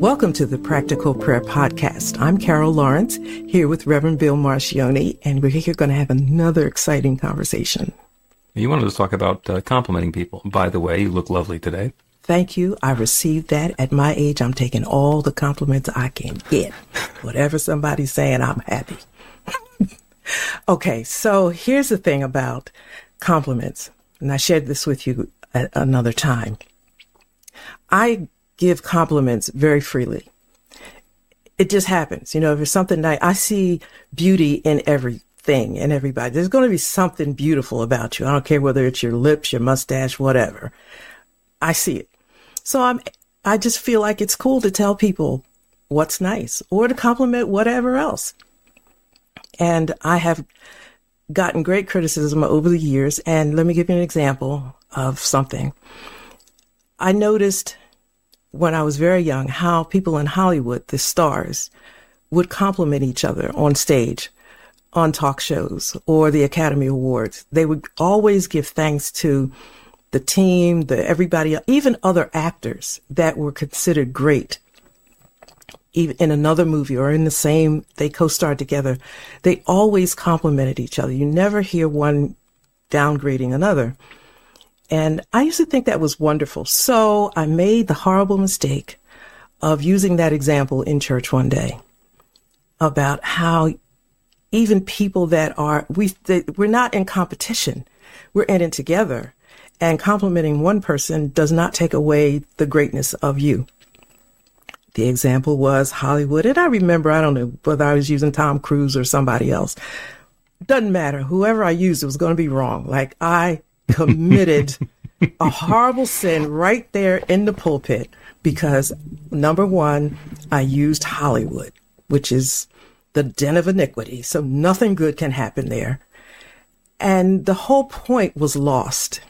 Welcome to the Practical Prayer Podcast. I'm Carol Lawrence here with Reverend Bill Marcione, and we're here going to have another exciting conversation. You wanted to talk about uh, complimenting people. By the way, you look lovely today. Thank you. I received that. At my age, I'm taking all the compliments I can get. Whatever somebody's saying, I'm happy. okay, so here's the thing about compliments, and I shared this with you at another time. I give compliments very freely. It just happens. You know, if there's something nice, I see beauty in everything and everybody. There's going to be something beautiful about you. I don't care whether it's your lips, your mustache, whatever. I see it. So I'm, I just feel like it's cool to tell people what's nice or to compliment whatever else. And I have gotten great criticism over the years. And let me give you an example of something. I noticed when I was very young how people in Hollywood, the stars, would compliment each other on stage, on talk shows, or the Academy Awards. They would always give thanks to the team, the everybody, even other actors that were considered great. Even in another movie or in the same, they co-starred together. They always complimented each other. You never hear one downgrading another. And I used to think that was wonderful. So I made the horrible mistake of using that example in church one day about how even people that are, we, we're not in competition. We're in it together and complimenting one person does not take away the greatness of you. The example was Hollywood. And I remember, I don't know whether I was using Tom Cruise or somebody else. Doesn't matter. Whoever I used, it was going to be wrong. Like I committed a horrible sin right there in the pulpit because number one, I used Hollywood, which is the den of iniquity. So nothing good can happen there. And the whole point was lost.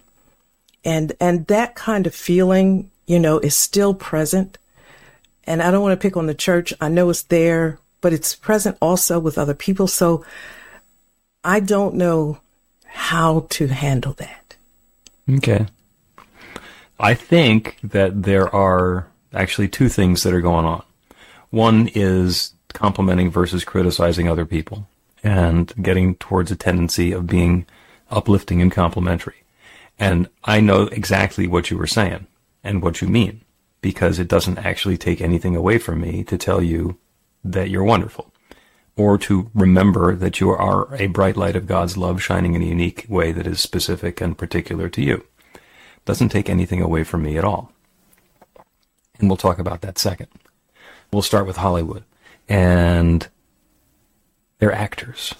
And, and that kind of feeling, you know, is still present. And I don't want to pick on the church. I know it's there, but it's present also with other people. So I don't know how to handle that. Okay. I think that there are actually two things that are going on. One is complimenting versus criticizing other people and getting towards a tendency of being uplifting and complimentary. And I know exactly what you were saying and what you mean because it doesn't actually take anything away from me to tell you that you're wonderful or to remember that you are a bright light of God's love shining in a unique way that is specific and particular to you. Doesn't take anything away from me at all. And we'll talk about that second. We'll start with Hollywood. And they're actors.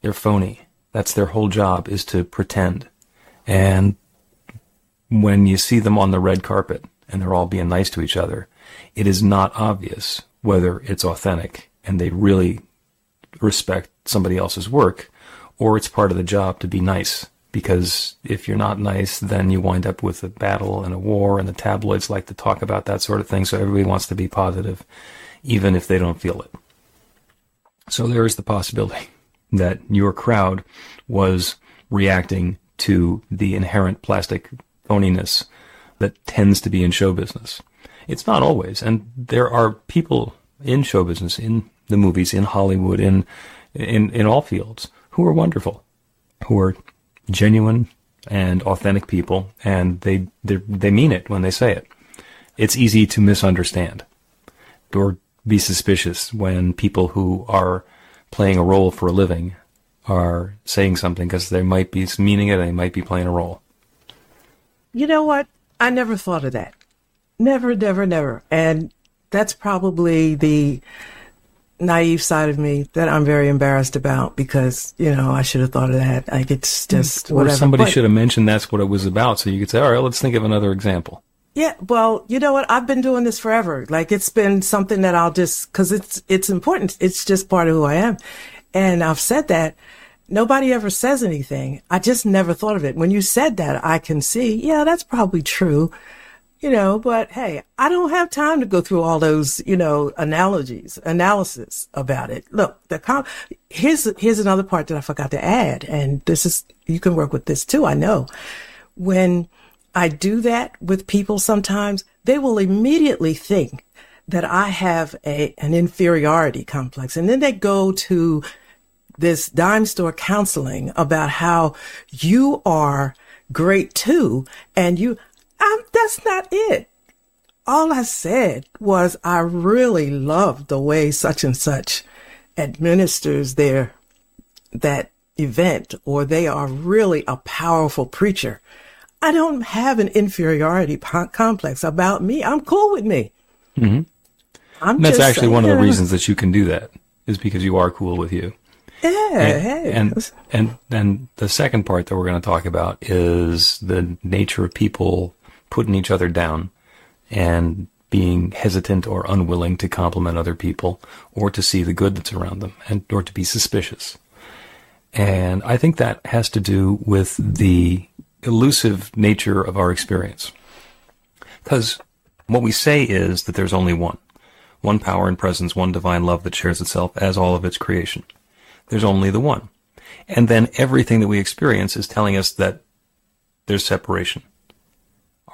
They're phony. That's their whole job is to pretend. And when you see them on the red carpet and they're all being nice to each other, it is not obvious whether it's authentic and they really respect somebody else's work, or it's part of the job to be nice. Because if you're not nice, then you wind up with a battle and a war, and the tabloids like to talk about that sort of thing. So everybody wants to be positive, even if they don't feel it. So there is the possibility that your crowd was reacting to the inherent plastic phoniness that tends to be in show business. It's not always, and there are people in show business, in the movies in Hollywood, in in in all fields, who are wonderful, who are genuine and authentic people, and they they mean it when they say it. It's easy to misunderstand or be suspicious when people who are playing a role for a living are saying something because they might be meaning it, and they might be playing a role. You know what? I never thought of that. Never, never, never. And that's probably the naive side of me that I'm very embarrassed about because, you know, I should have thought of that. Like it's hmm. just or whatever. somebody But- should have mentioned that's what it was about so you could say, all right, let's think of another example. Yeah, well, you know what? I've been doing this forever. Like it's been something that I'll just cuz it's it's important. It's just part of who I am. And I've said that nobody ever says anything. I just never thought of it. When you said that, I can see, yeah, that's probably true. You know, but hey, I don't have time to go through all those, you know, analogies, analysis about it. Look, the com- here's here's another part that I forgot to add, and this is you can work with this too. I know when I do that with people sometimes, they will immediately think that I have a, an inferiority complex. And then they go to this dime store counseling about how you are great too. And you, um, that's not it. All I said was I really love the way such and such administers their, that event or they are really a powerful preacher. I don't have an inferiority po- complex about me. I'm cool with me. I'm And that's actually one of the reasons that you can do that is because you are cool with you. Yeah, hey. and and and the second part that we're going to talk about is the nature of people putting each other down and being hesitant or unwilling to compliment other people or to see the good that's around them and or to be suspicious. And I think that has to do with the elusive nature of our experience. Because what we say is that there's only one. One power and presence, one divine love that shares itself as all of its creation. There's only the one. And then everything that we experience is telling us that there's separation.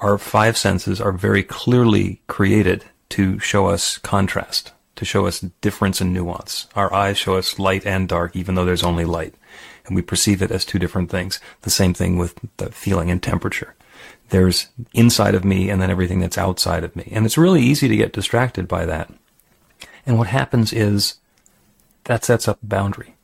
Our five senses are very clearly created to show us contrast, to show us difference and nuance. Our eyes show us light and dark, even though there's only light. And we perceive it as two different things. The same thing with the feeling and temperature. There's inside of me and then everything that's outside of me. And it's really easy to get distracted by that. And what happens is that sets up a boundary.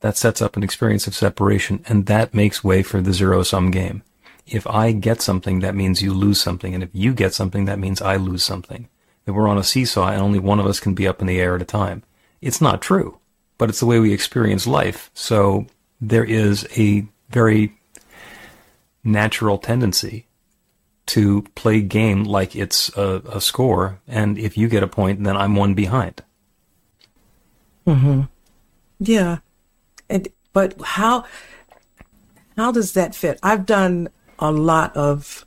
That sets up an experience of separation, and that makes way for the zero sum game. If I get something, that means you lose something, and if you get something, that means I lose something. That we're on a seesaw and only one of us can be up in the air at a time. It's not true, but it's the way we experience life. So there is a very natural tendency to play game like it's a, a score, and if you get a point, then I'm one behind. Mm-hmm. Yeah. And but how how does that fit? I've done a lot of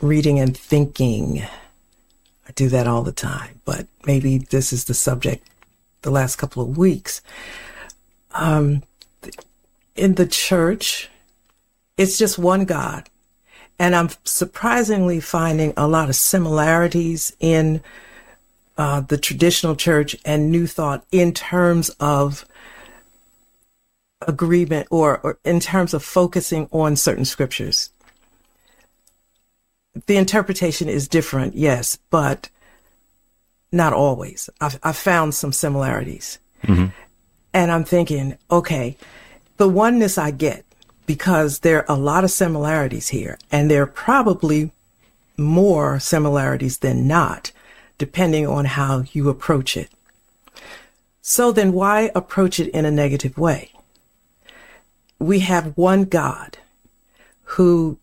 reading and thinking. I do that all the time, but maybe this is the subject the last couple of weeks. Um in the church, it's just one God. And I'm surprisingly finding a lot of similarities in uh, the traditional church and New Thought in terms of agreement or, or in terms of focusing on certain scriptures. The interpretation is different, yes, but not always. I've, I've found some similarities. Mm-hmm. And I'm thinking, okay, the oneness I get because there are a lot of similarities here, and there are probably more similarities than not, depending on how you approach it. So then why approach it in a negative way? We have one God who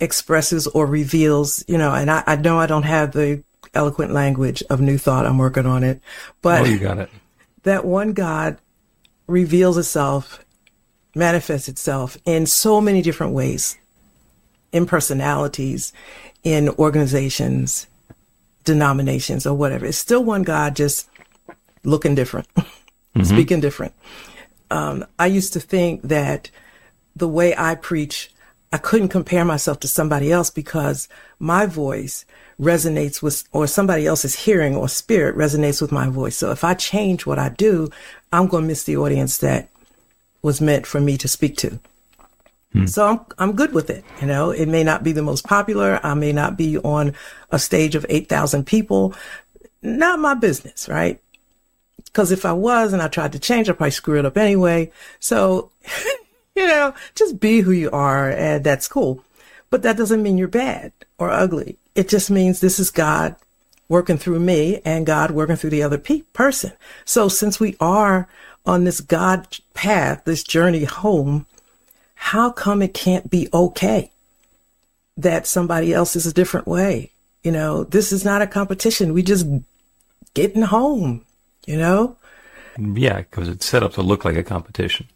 expresses or reveals, you know, and I, I know I don't have the eloquent language of New Thought. I'm working on it, but Oh, you got it. that one God reveals itself, manifests itself in so many different ways, in personalities, in organizations, denominations, or whatever. It's still one God, just looking different, speaking different. Um, I used to think that the way I preach, I couldn't compare myself to somebody else because my voice resonates with, or somebody else's hearing or spirit resonates with my voice. So if I change what I do, I'm going to miss the audience that was meant for me to speak to. Hmm. So I'm I'm good with it. You know, it may not be the most popular. I may not be on a stage of 8,000 people. Not my business, right? Because if I was and I tried to change, I'd probably screw it up anyway. So, you know, just be who you are and that's cool. But that doesn't mean you're bad or ugly. It just means this is God working through me and God working through the other pe- person. So since we are on this God path, this journey home, how come it can't be okay that somebody else is a different way? You know, this is not a competition. We just getting home, you know? Yeah, because it's set up to look like a competition.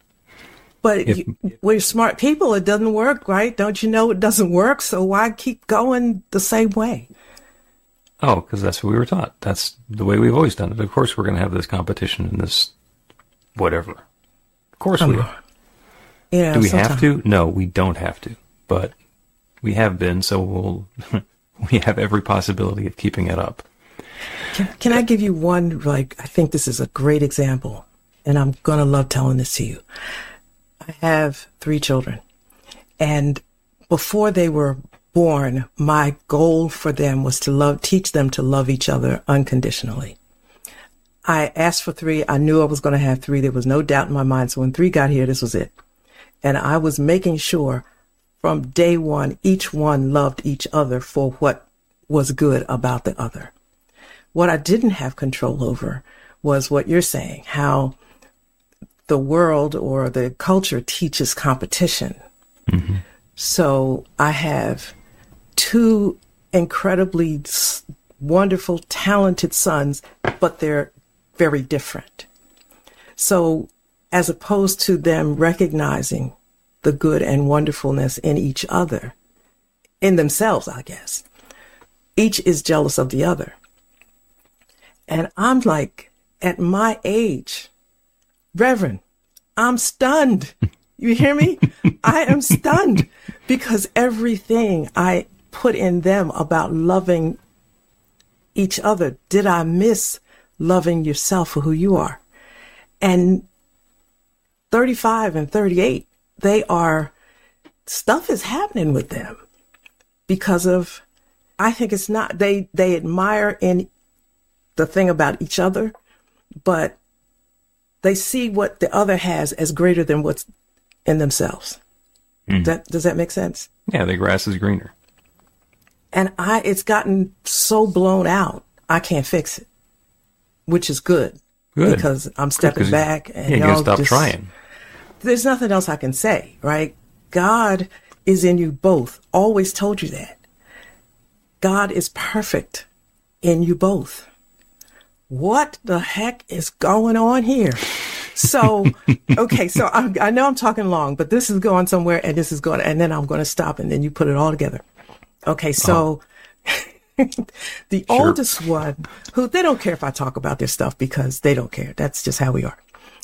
But if, you, we're smart people. It doesn't work, right? Don't you know it doesn't work? So why keep going the same way? Oh, because that's what we were taught. That's the way we've always done it. Of course, we're going to have this competition and this whatever. Of course we are. Know, Do we sometimes- have to? No, we don't have to. But we have been, so we'll we have every possibility of keeping it up. Can, can I give you one? Like, I think this is a great example, and I'm gonna love telling this to you. I have three children, and before they were born, my goal for them was to love, teach them to love each other unconditionally. I asked for three. I knew I was going to have three. There was no doubt in my mind. So when three got here, this was it. And I was making sure from day one, each one loved each other for what was good about the other. What I didn't have control over was what you're saying, how the world or the culture teaches competition. Mm-hmm. So I have two incredibly wonderful, talented sons, but they're very different. So as opposed to them recognizing the good and wonderfulness in each other, in themselves, I guess, each is jealous of the other. And I'm like, at my age, Reverend, I'm stunned. You hear me? I am stunned because everything I put in them about loving each other, did I miss loving yourself for who you are? And 35 and 38, they are, stuff is happening with them because of, I think it's not, they, they admire in the thing about each other, but they see what the other has as greater than what's in themselves. Hmm. That, does that make sense? Yeah, the grass is greener. And I, it's gotten so blown out, I can't fix it, which is good. Good. Because I'm stepping 'cause back and Yeah, you gotta stop just- trying. There's nothing else I can say, right? God is in you both. Always told you that. God is perfect in you both. What the heck is going on here? So, okay, so I, I know I'm talking long, but this is going somewhere and this is going, and then I'm going to stop and then you put it all together. Okay, so uh-huh. the oldest one, who they don't care if I talk about their stuff because they don't care. That's just how we are.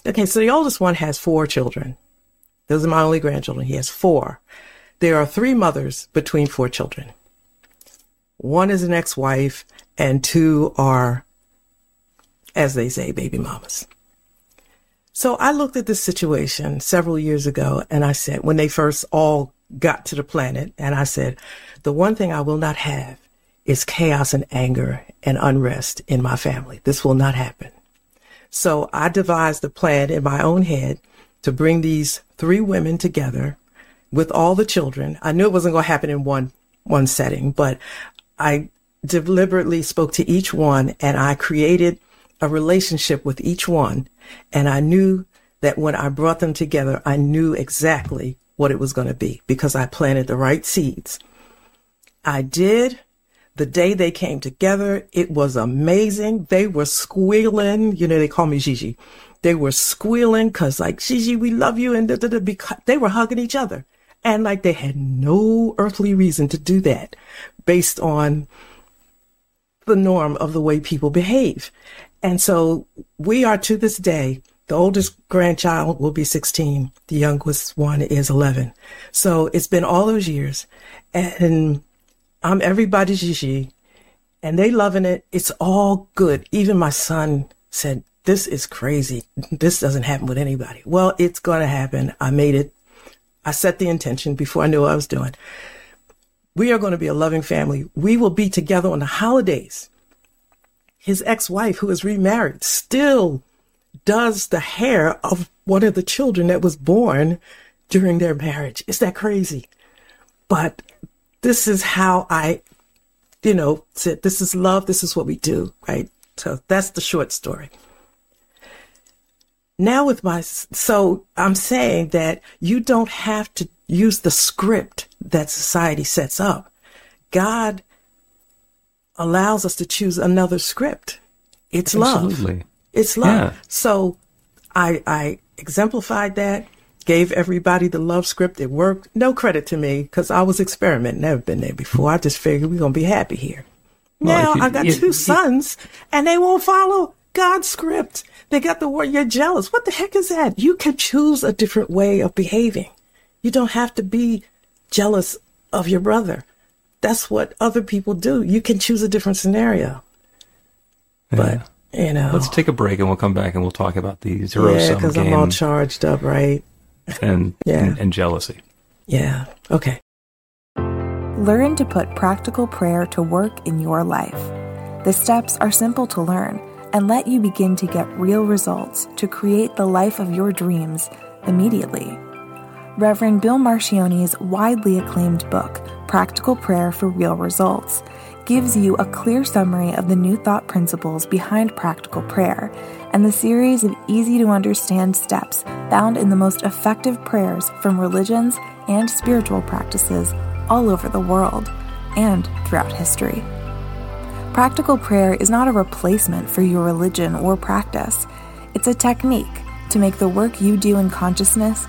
Okay, so the oldest one has four children. Those are my only grandchildren. He has four. There are three mothers between four children. One is an ex-wife and two are, as they say, baby mamas. So I looked at this situation several years ago and I said, when they first all got to the planet, and I said, the one thing I will not have is chaos and anger and unrest in my family. This will not happen. So I devised a plan in my own head to bring these three women together with all the children. I knew it wasn't going to happen in one, one setting, but I deliberately spoke to each one and I created a relationship with each one. And I knew that when I brought them together, I knew exactly what it was going to be because I planted the right seeds. I did. The day they came together, it was amazing. They were squealing. You know, they call me Gigi. They were squealing because like, Gigi, we love you. And da, da, da, because they were hugging each other. And like they had no earthly reason to do that based on the norm of the way people behave. And so we are to this day, the oldest grandchild will be 16. The youngest one is 11. So it's been all those years and I'm everybody's Gigi and they loving it. It's all good. Even my son said, this is crazy. This doesn't happen with anybody. Well, it's going to happen. I made it I set the intention before I knew what I was doing. We are going to be a loving family. We will be together on the holidays. His ex-wife, who is remarried, still does the hair of one of the children that was born during their marriage. Is that crazy? But this is how I, you know, said, this is love. This is what we do, right? So that's the short story. Now with my, so I'm saying that you don't have to use the script that society sets up. God allows us to choose another script. It's Absolutely. love. It's love. Yeah. So I, I exemplified that, gave everybody the love script. It worked. No credit to me because I was experimenting. Never been there before. I just figured we're going to be happy here. Well, now you- I got two sons and they won't follow God's script. They got the word, you're jealous. What the heck is that? You can choose a different way of behaving. You don't have to be jealous of your brother. That's what other people do. You can choose a different scenario. But, you know. Let's take a break and we'll come back and we'll talk about the zero yeah, sum because I'm all charged up, right? and, Yeah. and and jealousy. Yeah. Okay. Learn to put practical prayer to work in your life. The steps are simple to learn and let you begin to get real results to create the life of your dreams immediately. Reverend Bill Marcione's widely acclaimed book, Practical Prayer for Real Results, gives you a clear summary of the new thought principles behind practical prayer and the series of easy to understand steps found in the most effective prayers from religions and spiritual practices all over the world and throughout history. Practical prayer is not a replacement for your religion or practice. It's a technique to make the work you do in consciousness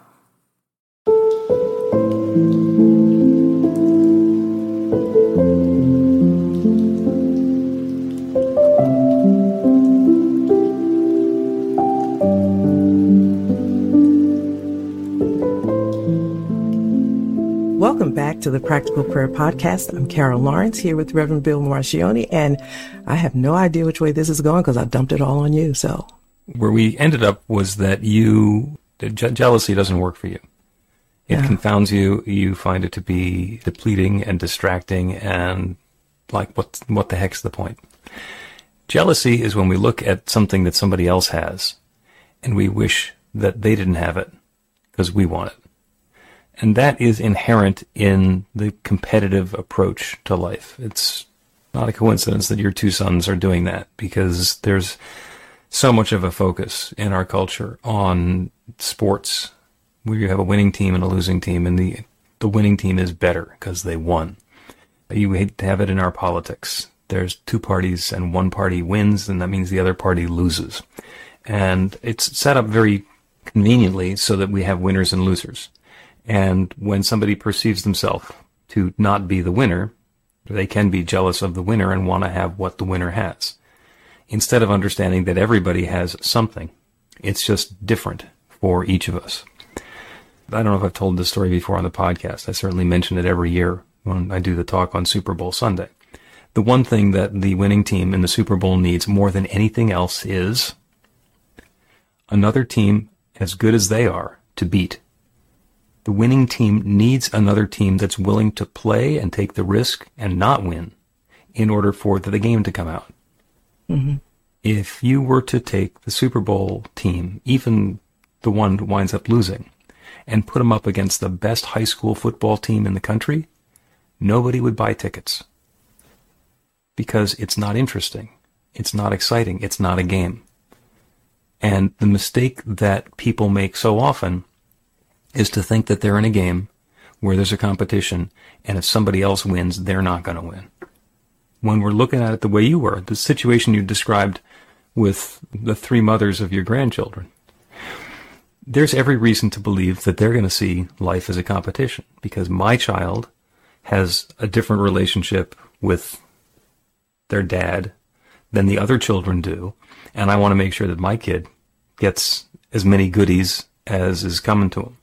to the Practical Prayer Podcast. I'm Carol Lawrence here with Reverend Bill Marcione, and I have no idea which way this is going because I dumped it all on you. So, Where we ended up was that you je- jealousy doesn't work for you. It Yeah. confounds you. You find it to be depleting and distracting, and like what what the heck's the point? Jealousy is when we look at something that somebody else has, and we wish that they didn't have it because we want it. And that is inherent in the competitive approach to life. It's not a coincidence that your two sons are doing that because there's so much of a focus in our culture on sports where you have a winning team and a losing team and the the winning team is better because they won. You have it in our politics. There's two parties and one party wins and that means the other party loses. And it's set up very conveniently so that we have winners and losers. And when somebody perceives themselves to not be the winner, they can be jealous of the winner and want to have what the winner has. Instead of understanding that everybody has something, it's just different for each of us. I don't know if I've told this story before on the podcast. I certainly mention it every year when I do the talk on Super Bowl Sunday. The one thing that the winning team in the Super Bowl needs more than anything else is another team as good as they are to beat. The winning team needs another team that's willing to play and take the risk and not win in order for the game to come out. Mm-hmm. If you were to take the Super Bowl team, even the one who winds up losing, and put them up against the best high school football team in the country, nobody would buy tickets. Because it's not interesting. It's not exciting. It's not a game. And the mistake that people make so often is to think that they're in a game where there's a competition and if somebody else wins, they're not going to win. When we're looking at it the way you were, the situation you described with the three mothers of your grandchildren, there's every reason to believe that they're going to see life as a competition because my child has a different relationship with their dad than the other children do, and I want to make sure that my kid gets as many goodies as is coming to him.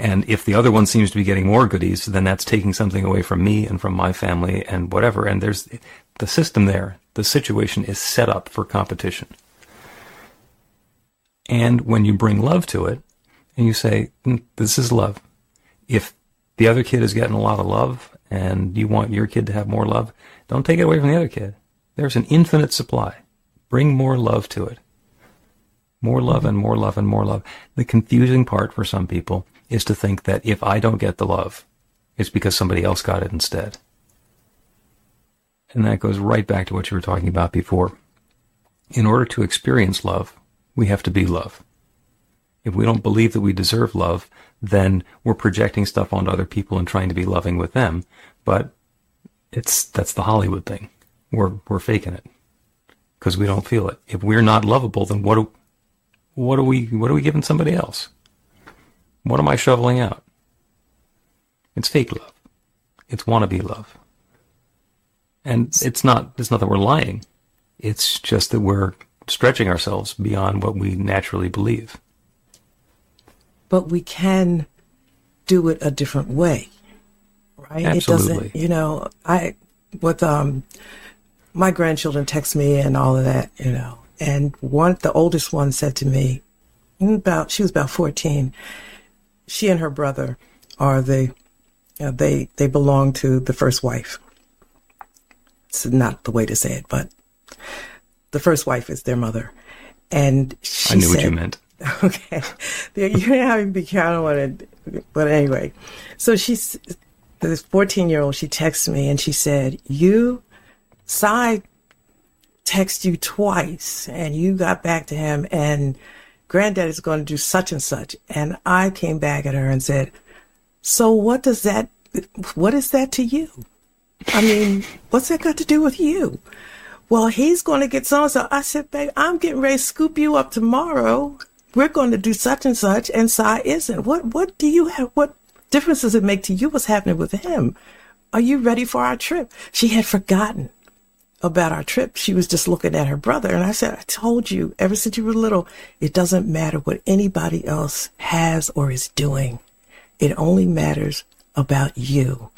And if the other one seems to be getting more goodies, then that's taking something away from me and from my family and whatever. And there's the system there, the situation is set up for competition. And when you bring love to it and you say, mm, this is love. If the other kid is getting a lot of love and you want your kid to have more love, don't take it away from the other kid. There's an infinite supply. Bring more love to it. More love and more love and more love. The confusing part for some people is to think that if I don't get the love, it's because somebody else got it instead. And that goes right back to what you were talking about before. In order to experience love, we have to be love. If we don't believe that we deserve love, then we're projecting stuff onto other people and trying to be loving with them. But it's, that's the Hollywood thing. We're, we're faking it because we don't feel it. If we're not lovable, then what do, what are we, what are we giving somebody else? What am I shoveling out? It's fake love. It's wannabe love. And it's not, it's not that we're lying. It's just that we're stretching ourselves beyond what we naturally believe. But we can do it a different way, right? Absolutely. It doesn't, you know, I, with, um, my grandchildren text me and all of that, you know, and one, the oldest one said to me, about, she was about 14. She and her brother are the, know, they, they belong to the first wife. It's not the way to say it, but the first wife is their mother. And she I knew said, what you meant. Okay. You have to be on it. But anyway, so she's, this 14 year old, she texted me and she said, you, side text you twice and you got back to him and granddad is going to do such and such. And I came back at her and said, so what does that, what is that to you? I mean, what's that got to do with you? Well, he's going to get so and so. I said, babe, I'm getting ready to scoop you up tomorrow. We're going to do such and such, and Sai isn't. What, what do you have? What difference does it make to you what's happening with him? Are you ready for our trip? She had forgotten about our trip. She was just looking at her brother. And I said, I told you ever since you were little, it doesn't matter what anybody else has or is doing. It only matters about you.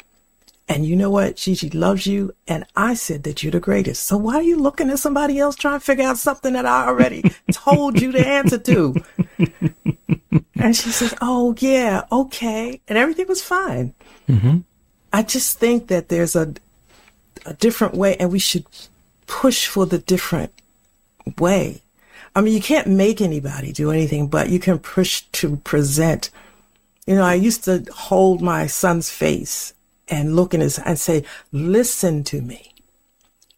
And you know what? Gigi loves you. And I said that you're the greatest. So why are you looking at somebody else trying to figure out something that I already told you the answer to? and she says, Oh, yeah, okay. And everything was fine. Mm-hmm. I just think that there's a, a different way and we should push for the different way. I mean, you can't make anybody do anything, but you can push to present. You know, I used to hold my son's face and look in his and say, listen to me.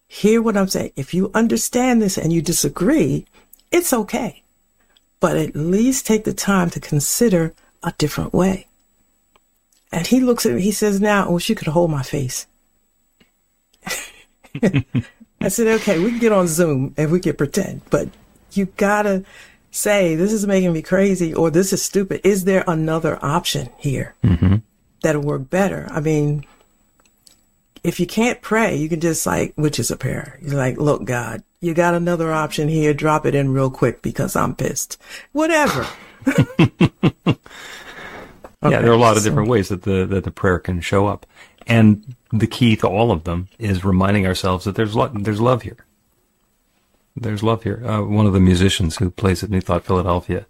Hear what I'm saying. If you understand this and you disagree, it's okay. But at least take the time to consider a different way. And he looks at me, he says, now, I wish you could hold my face. I said, okay, we can get on Zoom and we can pretend, but you gotta say, this is making me crazy or this is stupid. Is there another option here Mm-hmm. that'll work better? I mean, if you can't pray, you can just like, which is a prayer. You're like, look, God, you got another option here. Drop it in real quick because I'm pissed. Whatever. yeah, there are a lot of so- different ways that the that the prayer can show up, and the key to all of them is reminding ourselves that there's lo- there's love here. There's love here. Uh, one of the musicians who plays at New Thought Philadelphia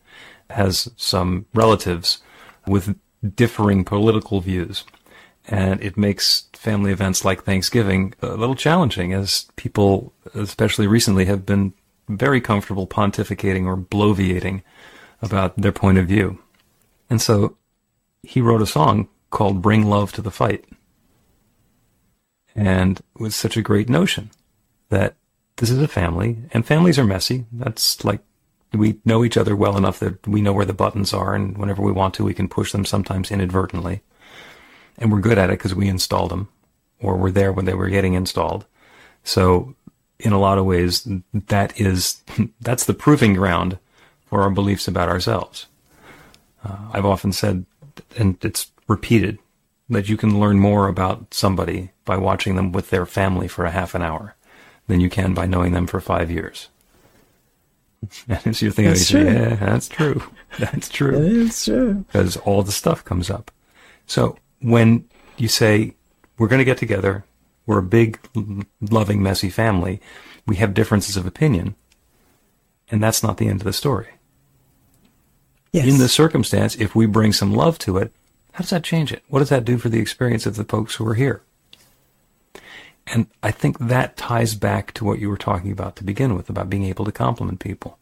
has some relatives with differing political views, and it makes family events like Thanksgiving a little challenging, as people, especially recently, have been very comfortable pontificating or bloviating about their point of view. And so he wrote a song called Bring Love to the Fight. And it was such a great notion that this is a family, and families are messy. That's like we know each other well enough that we know where the buttons are, and whenever we want to, we can push them sometimes inadvertently. And we're good at it because we installed them, or we're there when they were getting installed. So, in a lot of ways, that is that's the proving ground for our beliefs about ourselves. Uh, I've often said, and it's repeated, that you can learn more about somebody by watching them with their family for a half an hour than you can by knowing them for five years. And so you're thinking, That's say, true. yeah, that's true. That's true. Is true. because all the stuff comes up. So when you say we're going to get together, we're a big, loving, messy family, we have differences of opinion, and that's not the end of the story. Yes. In this circumstance, if we bring some love to it, how does that change it? What does that do for the experience of the folks who are here? And I think that ties back to what you were talking about to begin with, about being able to compliment people.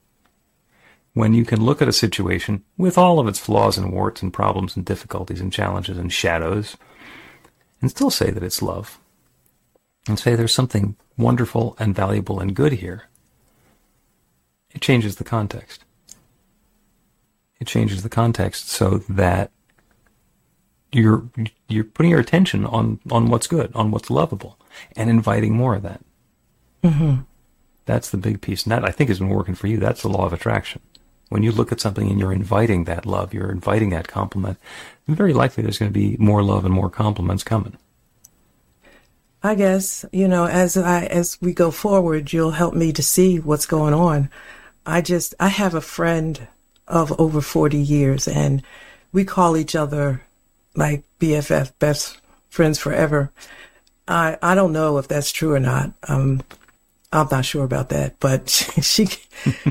When you can look at a situation with all of its flaws and warts and problems and difficulties and challenges and shadows, and still say that it's love, and say there's something wonderful and valuable and good here, it changes the context. It changes the context so that you're you're putting your attention on on what's good, on what's lovable, and inviting more of that. Mm-hmm. That's the big piece, and that I think has been working for you. That's the law of attraction. When you look at something and you're inviting that love, you're inviting that compliment. Very likely, there's going to be more love and more compliments coming. I guess, you know, as I as we go forward, you'll help me to see what's going on. I just I have a friend of over 40 years and we call each other like BFF, best friends forever. I I don't know if that's true or not. Um I'm not sure about that, but she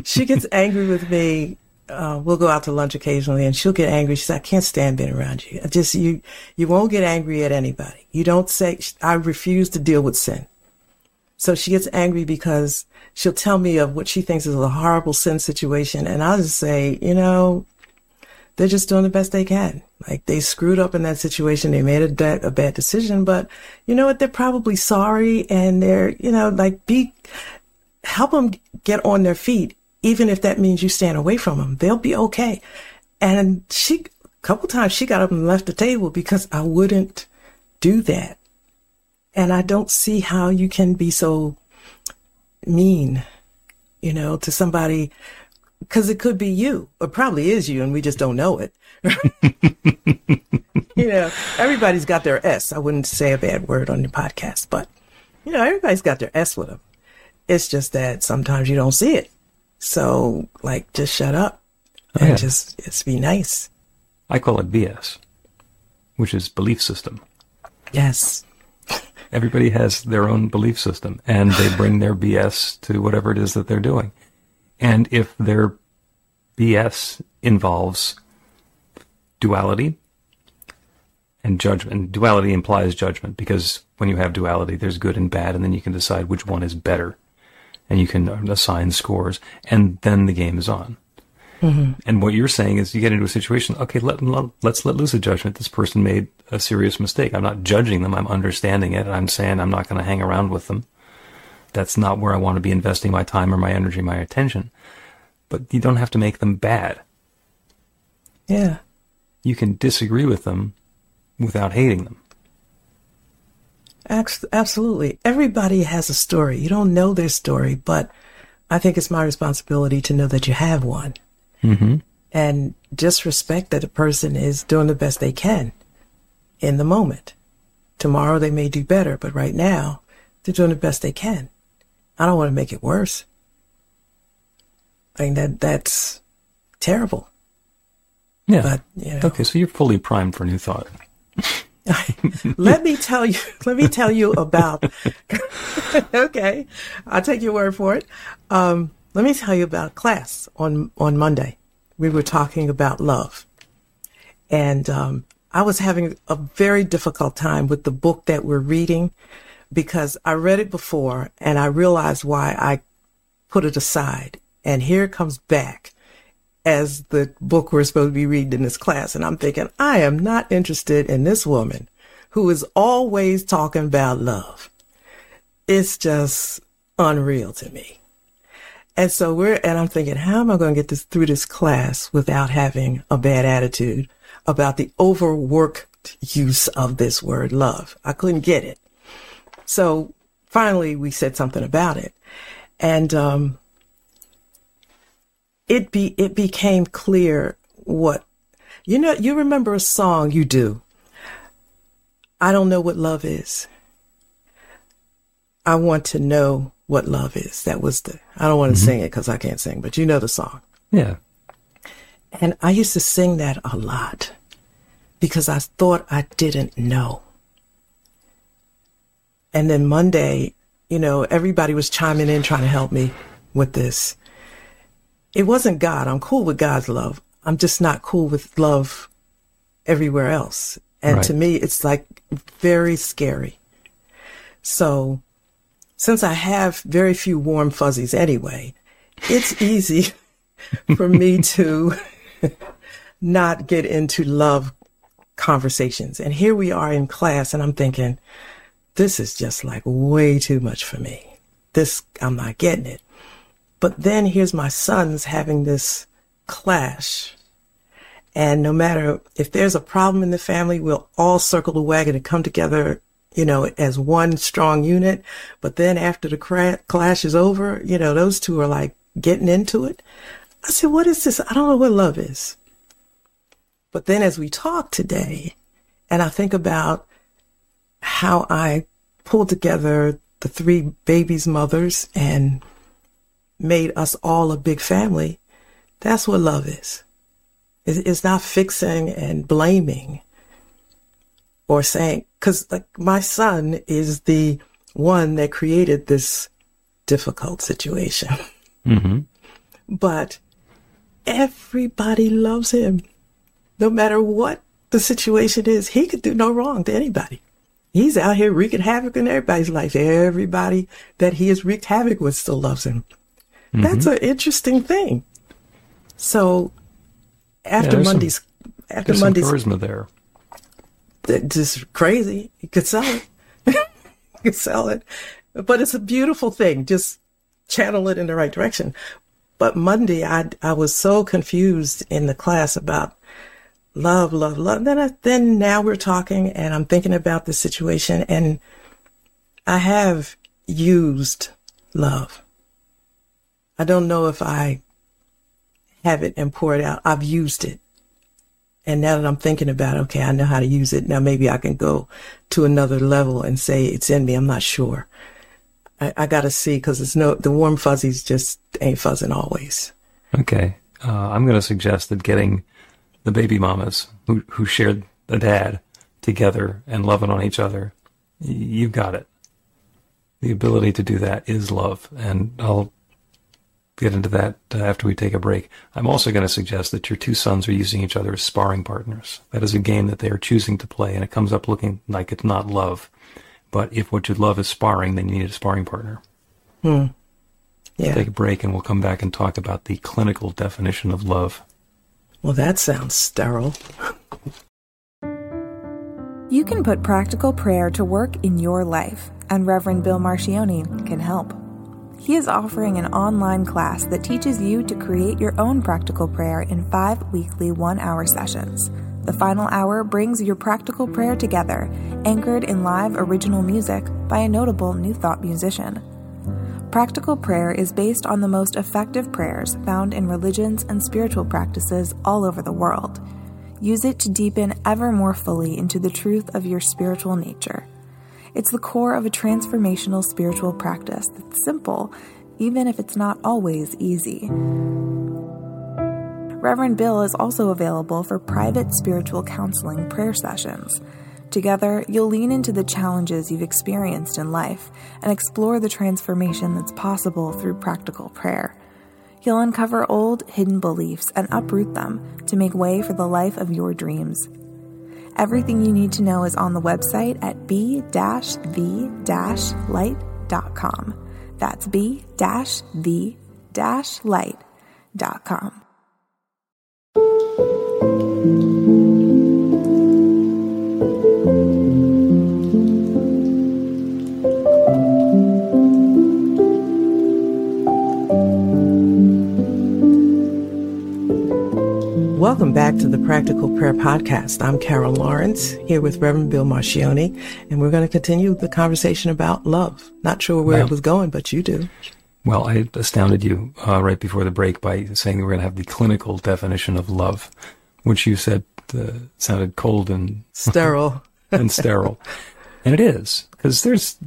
she gets angry with me. Uh, we'll go out to lunch occasionally, and she'll get angry. She says, "I can't stand being around you. I just you you won't get angry at anybody. You don't say I refuse to deal with sin." So she gets angry because she'll tell me of what she thinks is a horrible sin situation, and I'll just say, you know, they're just doing the best they can. Like they screwed up in that situation. They made a, de- a bad decision, but you know what? They're probably sorry and they're, you know, like be, help them get on their feet. Even if that means you stand away from them, they'll be okay. And she, a couple times she got up and left the table because I wouldn't do that. And I don't see how you can be so mean, you know, to somebody because it could be you. It probably is you, and we just don't know it. you know, everybody's got their S. I wouldn't say a bad word on your podcast, but you know, everybody's got their S with them. It's just that sometimes you don't see it. So, like, just shut up and yeah. just just be nice. I call it BS, which is belief system. Yes. Everybody has their own belief system, and they bring their BS to whatever it is that they're doing. And if their BS involves duality and judgment, duality implies judgment because when you have duality, there's good and bad, and then you can decide which one is better, and you can assign scores, and then the game is on. Mm-hmm. And what you're saying is you get into a situation, okay, let, let, let's let loose a judgment. This person made a serious mistake. I'm not judging them. I'm understanding it. I'm saying I'm not going to hang around with them. That's not where I want to be investing my time or my energy, my attention. But you don't have to make them bad. Yeah. You can disagree with them without hating them. Absolutely. Everybody has a story. You don't know their story, but I think it's my responsibility to know that you have one. Mm-hmm. And just respect that the person is doing the best they can in the moment. Tomorrow they may do better, but right now they're doing the best they can. I don't want to make it worse. I mean, that, that's terrible. Yeah. But, you know. Okay, so you're fully primed for new thought. let me tell you let me tell you about okay i'll take your word for it um, let me tell you about class on on monday we were talking about love and um, i was having a very difficult time with the book that we're reading because i read it before and i realized why i put it aside and here it comes back as the book we're supposed to be reading in this class. And I'm thinking, I am not interested in this woman who is always talking about love. It's just unreal to me. And so we're, and I'm thinking, how am I going to get this through this class without having a bad attitude about the overworked use of this word love? I couldn't get it. So finally we said something about it. And, um, it be it became clear what you know you remember a song you do i don't know what love is i want to know what love is. That was the, I don't want to sing it because I can't sing, but you know the song. Yeah. And I used to sing that a lot because I thought I didn't know. And then Monday, you know, everybody was chiming in trying to help me with this. It wasn't God. I'm cool with God's love. I'm just not cool with love everywhere else. And Right. to me, it's like very scary. So since I have very few warm fuzzies anyway, it's easy for me to not get into love conversations. And here we are in class and I'm thinking, this is just like way too much for me. This, I'm not getting it. But then here's my sons having this clash. And no matter if there's a problem in the family, we'll all circle the wagon and come together, you know, as one strong unit. But then after the cra- clash is over, you know, those two are like getting into it. I said, what is this? I don't know what love is. But then as we talk today, and I think about how I pulled together the three babies' mothers and made us all a big family, that's what love is. It's not fixing and blaming or saying, because like my son is the one that created this difficult situation. hmm but everybody loves him. No matter what the situation is, he could do no wrong to anybody. He's out here wreaking havoc in everybody's life. Everybody that he has wreaked havoc with still loves him. Mm-hmm. That's an interesting thing. So after some- Monday's, after some Monday's charisma there. th- just crazy. You could sell it. you could sell it. But it's a beautiful thing. Just channel it in the right direction. But Monday, I, I was so confused in the class about love, love, love. Then, I, then now we're talking and I'm thinking about the situation and I have used love. I don't know if I have it and pour it out. I've used it. And now that I'm thinking about, okay, I know how to use it. Now maybe I can go to another level and say it's in me. I'm not sure. I, I got to see because it's no, the warm fuzzies just ain't fuzzing always. Okay. Uh, I'm going to suggest that getting the baby mamas who, who shared a dad together and loving on each other, you've got it. The ability to do that is love. And I'll get into that uh, after we take a break. I'm also going to suggest that your two sons are using each other as sparring partners. That is a game that they are choosing to play, and it comes up looking like it's not love. But if what you love is sparring, then you need a sparring partner. Hmm. Yeah. Take a break, and we'll come back and talk about the clinical definition of love. Well, that sounds sterile. You can put practical prayer to work in your life, and Reverend Bill Marcione can help. He is offering an online class that teaches you to create your own practical prayer in five weekly one hour sessions. The final hour brings your practical prayer together, anchored in live original music by a notable New Thought musician. Practical prayer is based on the most effective prayers found in religions and spiritual practices all over the world. Use it to deepen ever more fully into the truth of your spiritual nature. It's the core of a transformational spiritual practice that's simple, even if it's not always easy. Reverend Bill is also available for private spiritual counseling prayer sessions. Together, you'll lean into the challenges you've experienced in life and explore the transformation that's possible through practical prayer. You'll uncover old, hidden beliefs and uproot them to make way for the life of your dreams. Everything you need to know is on the website at b-the-light.com. That's b-the-light.com. Welcome back to the Practical Prayer Podcast. I'm Carol Lawrence here with Reverend Bill Marcione, and we're going to continue the conversation about love. Not sure where Wow. it was going, but you do. Well, I astounded you uh, right before the break by saying we we're going to have the clinical definition of love, which you said uh, sounded cold and Sterile. and sterile, and it is because there's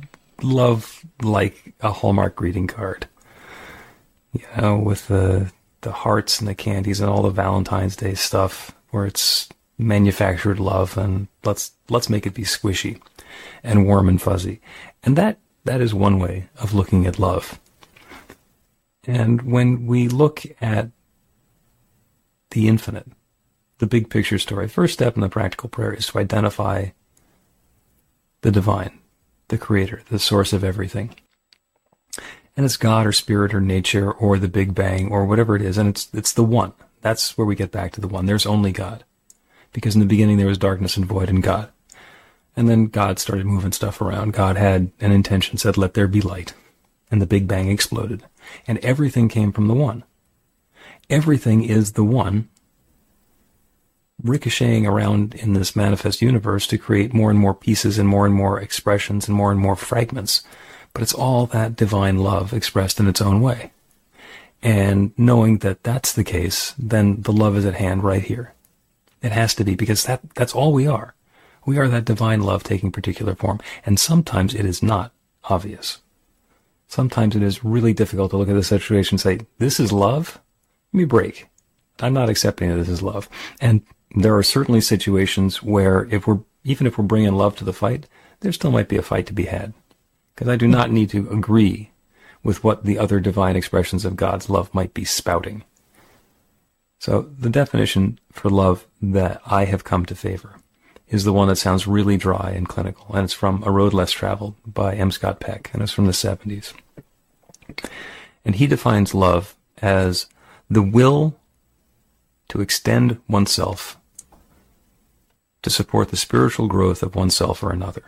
love like a Hallmark greeting card. You know, with the the hearts and the candies and all the Valentine's Day stuff where it's manufactured love and let's let's make it be squishy and warm and fuzzy. And that that is one way of looking at love. And when we look at the infinite, the big picture story, first step in the practical prayer is to identify the divine, the creator, the source of everything. And it's God or spirit or nature or the Big Bang or whatever it is. And it's, it's the one. That's where we get back to the one. There's only God. Because in the beginning there was darkness and void and God. And then God started moving stuff around. God had an intention, said, let there be light. And the Big Bang exploded. And everything came from the one. Everything is the one ricocheting around in this manifest universe to create more and more pieces and more and more expressions and more and more fragments. But it's all that divine love expressed in its own way. And knowing that that's the case, then the love is at hand right here. It has to be because that, that's all we are. We are that divine love taking particular form. And sometimes it is not obvious. Sometimes it is really difficult to look at the situation and say, this is love? Give me break. I'm not accepting that this is love. And there are certainly situations where if we're, even if we're bringing love to the fight, there still might be a fight to be had. Because I do not need to agree with what the other divine expressions of God's love might be spouting. So the definition for love that I have come to favor is the one that sounds really dry and clinical, and it's from A Road Less Traveled by M. Scott Peck, and it's from the 70s. And he defines love as the will to extend oneself to support the spiritual growth of oneself or another.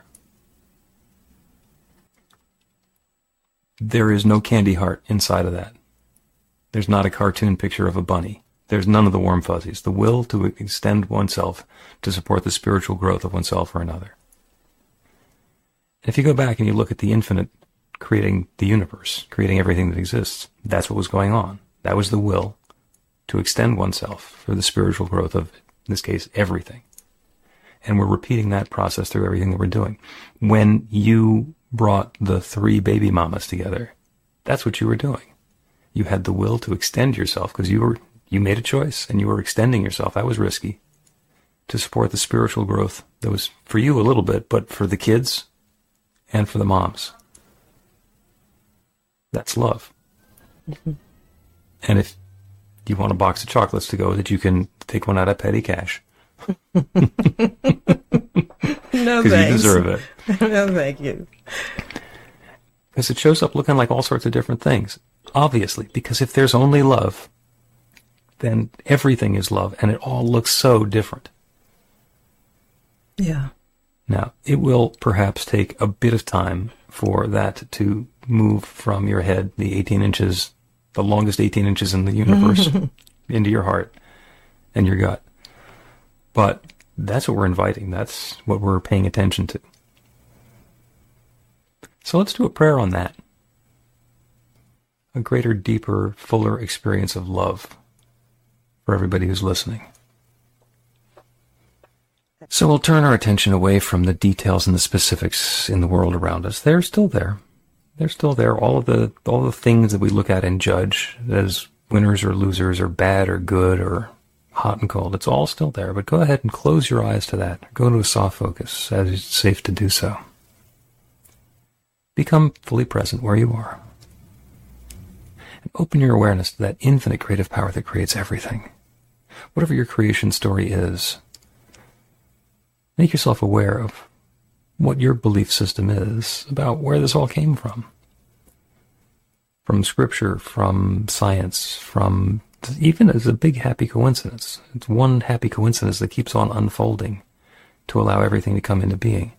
There is no candy heart inside of that. There's not a cartoon picture of a bunny. There's none of the warm fuzzies. The will to extend oneself to support the spiritual growth of oneself or another. And If you go back and you look at the infinite creating the universe, creating everything that exists, that's what was going on. That was the will to extend oneself for the spiritual growth of, in this case, everything. And we're repeating that process through everything that we're doing. When you brought the three baby mamas together, that's what you were doing. You had the will to extend yourself because you were you made a choice and you were extending yourself. That was risky to support the spiritual growth that was for you a little bit, but for the kids and for the moms. That's love. And if you want a box of chocolates to go that you can take one out of petty cash. no, Because you deserve it. no, thank you. Because it shows up looking like all sorts of different things. Obviously, because if there's only love, then everything is love, and it all looks so different. Yeah. Now, it will perhaps take a bit of time for that to move from your head, the 18 inches, the longest 18 inches in the universe, into your heart and your gut. But that's what we're inviting. That's what we're paying attention to. So let's do a prayer on that. A greater, deeper, fuller experience of love for everybody who's listening. So we'll turn our attention away from the details and the specifics in the world around us. They're still there. They're still there. All of the all the things that we look at and judge as winners or losers or bad or good or hot and cold. It's all still there. But go ahead and close your eyes to that. Go to a soft focus as it's safe to do so. Become fully present where you are. And open your awareness to that infinite creative power that creates everything whatever your creation story is, make yourself aware of what your belief system is about where this all came from. From scripture, from science, from even as a big happy coincidence. It's one happy coincidence that keeps on unfolding to allow everything to come into being.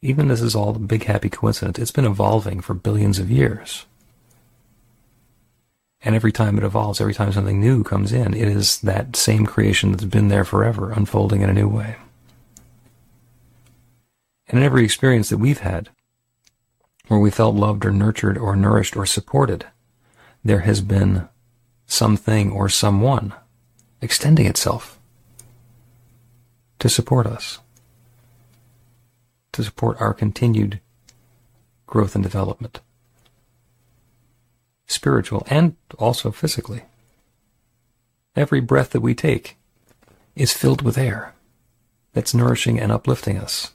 Even this is all a big happy coincidence. It's been evolving for billions of years. And every time it evolves, every time something new comes in, it is that same creation that's been there forever, unfolding in a new way. And in every experience that we've had, where we felt loved or nurtured or nourished or supported, there has been something or someone extending itself to support us, to support our continued growth and development. Spiritual and also physically. Every breath that we take is filled with air that's nourishing and uplifting us.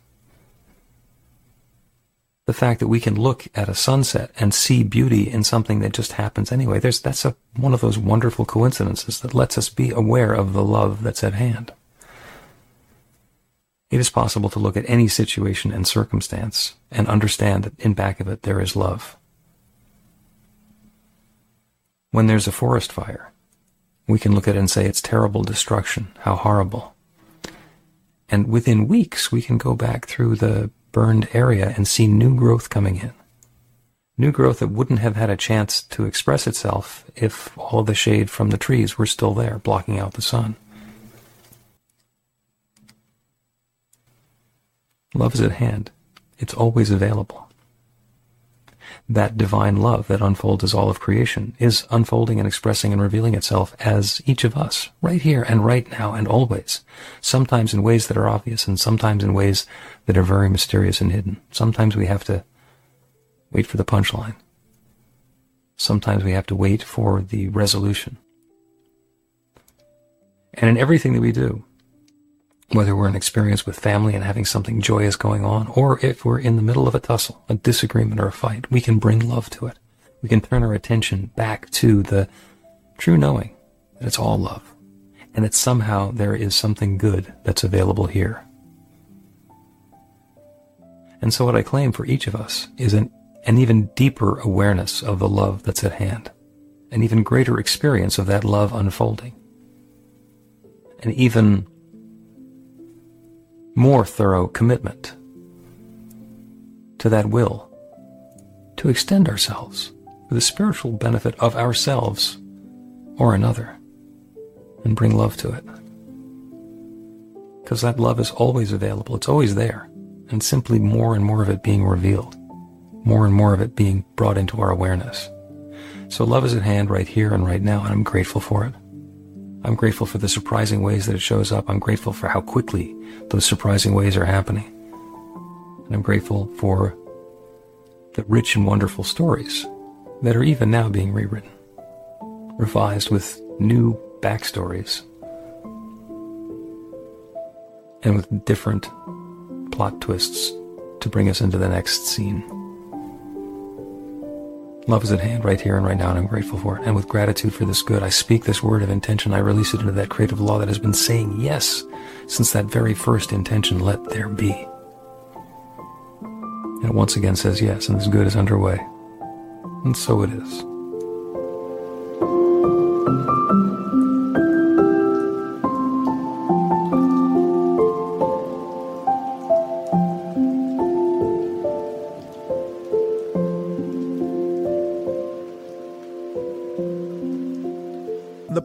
The fact that we can look at a sunset and see beauty in something that just happens anyway, there's, that's a, one of those wonderful coincidences that lets us be aware of the love that's at hand. It is possible to look at any situation and circumstance and understand that in back of it there is love. When there's a forest fire, we can look at it and say it's terrible destruction, how horrible. And within weeks, we can go back through the burned area and see new growth coming in. New growth that wouldn't have had a chance to express itself if all the shade from the trees were still there, blocking out the sun. Love is at hand. It's always available that divine love that unfolds as all of creation is unfolding and expressing and revealing itself as each of us, right here and right now and always. Sometimes in ways that are obvious and sometimes in ways that are very mysterious and hidden. Sometimes we have to wait for the punchline. Sometimes we have to wait for the resolution. And in everything that we do, whether we're in experience with family and having something joyous going on, or if we're in the middle of a tussle, a disagreement, or a fight, we can bring love to it. We can turn our attention back to the true knowing that it's all love, and that somehow there is something good that's available here. And so what I claim for each of us is an, an even deeper awareness of the love that's at hand, an even greater experience of that love unfolding, an even more thorough commitment to that will to extend ourselves for the spiritual benefit of ourselves or another and bring love to it. Because that love is always available, it's always there, and simply more and more of it being revealed, more and more of it being brought into our awareness. So love is at hand right here and right now, and I'm grateful for it. I'm grateful for the surprising ways that it shows up. I'm grateful for how quickly those surprising ways are happening. And I'm grateful for the rich and wonderful stories that are even now being rewritten, revised with new backstories, and with different plot twists to bring us into the next scene. Love is at hand right here and right now, and I'm grateful for it. And with gratitude for this good, I speak this word of intention. I release it into that creative law that has been saying yes since that very first intention, let there be. And it once again says yes, and this good is underway. And so it is.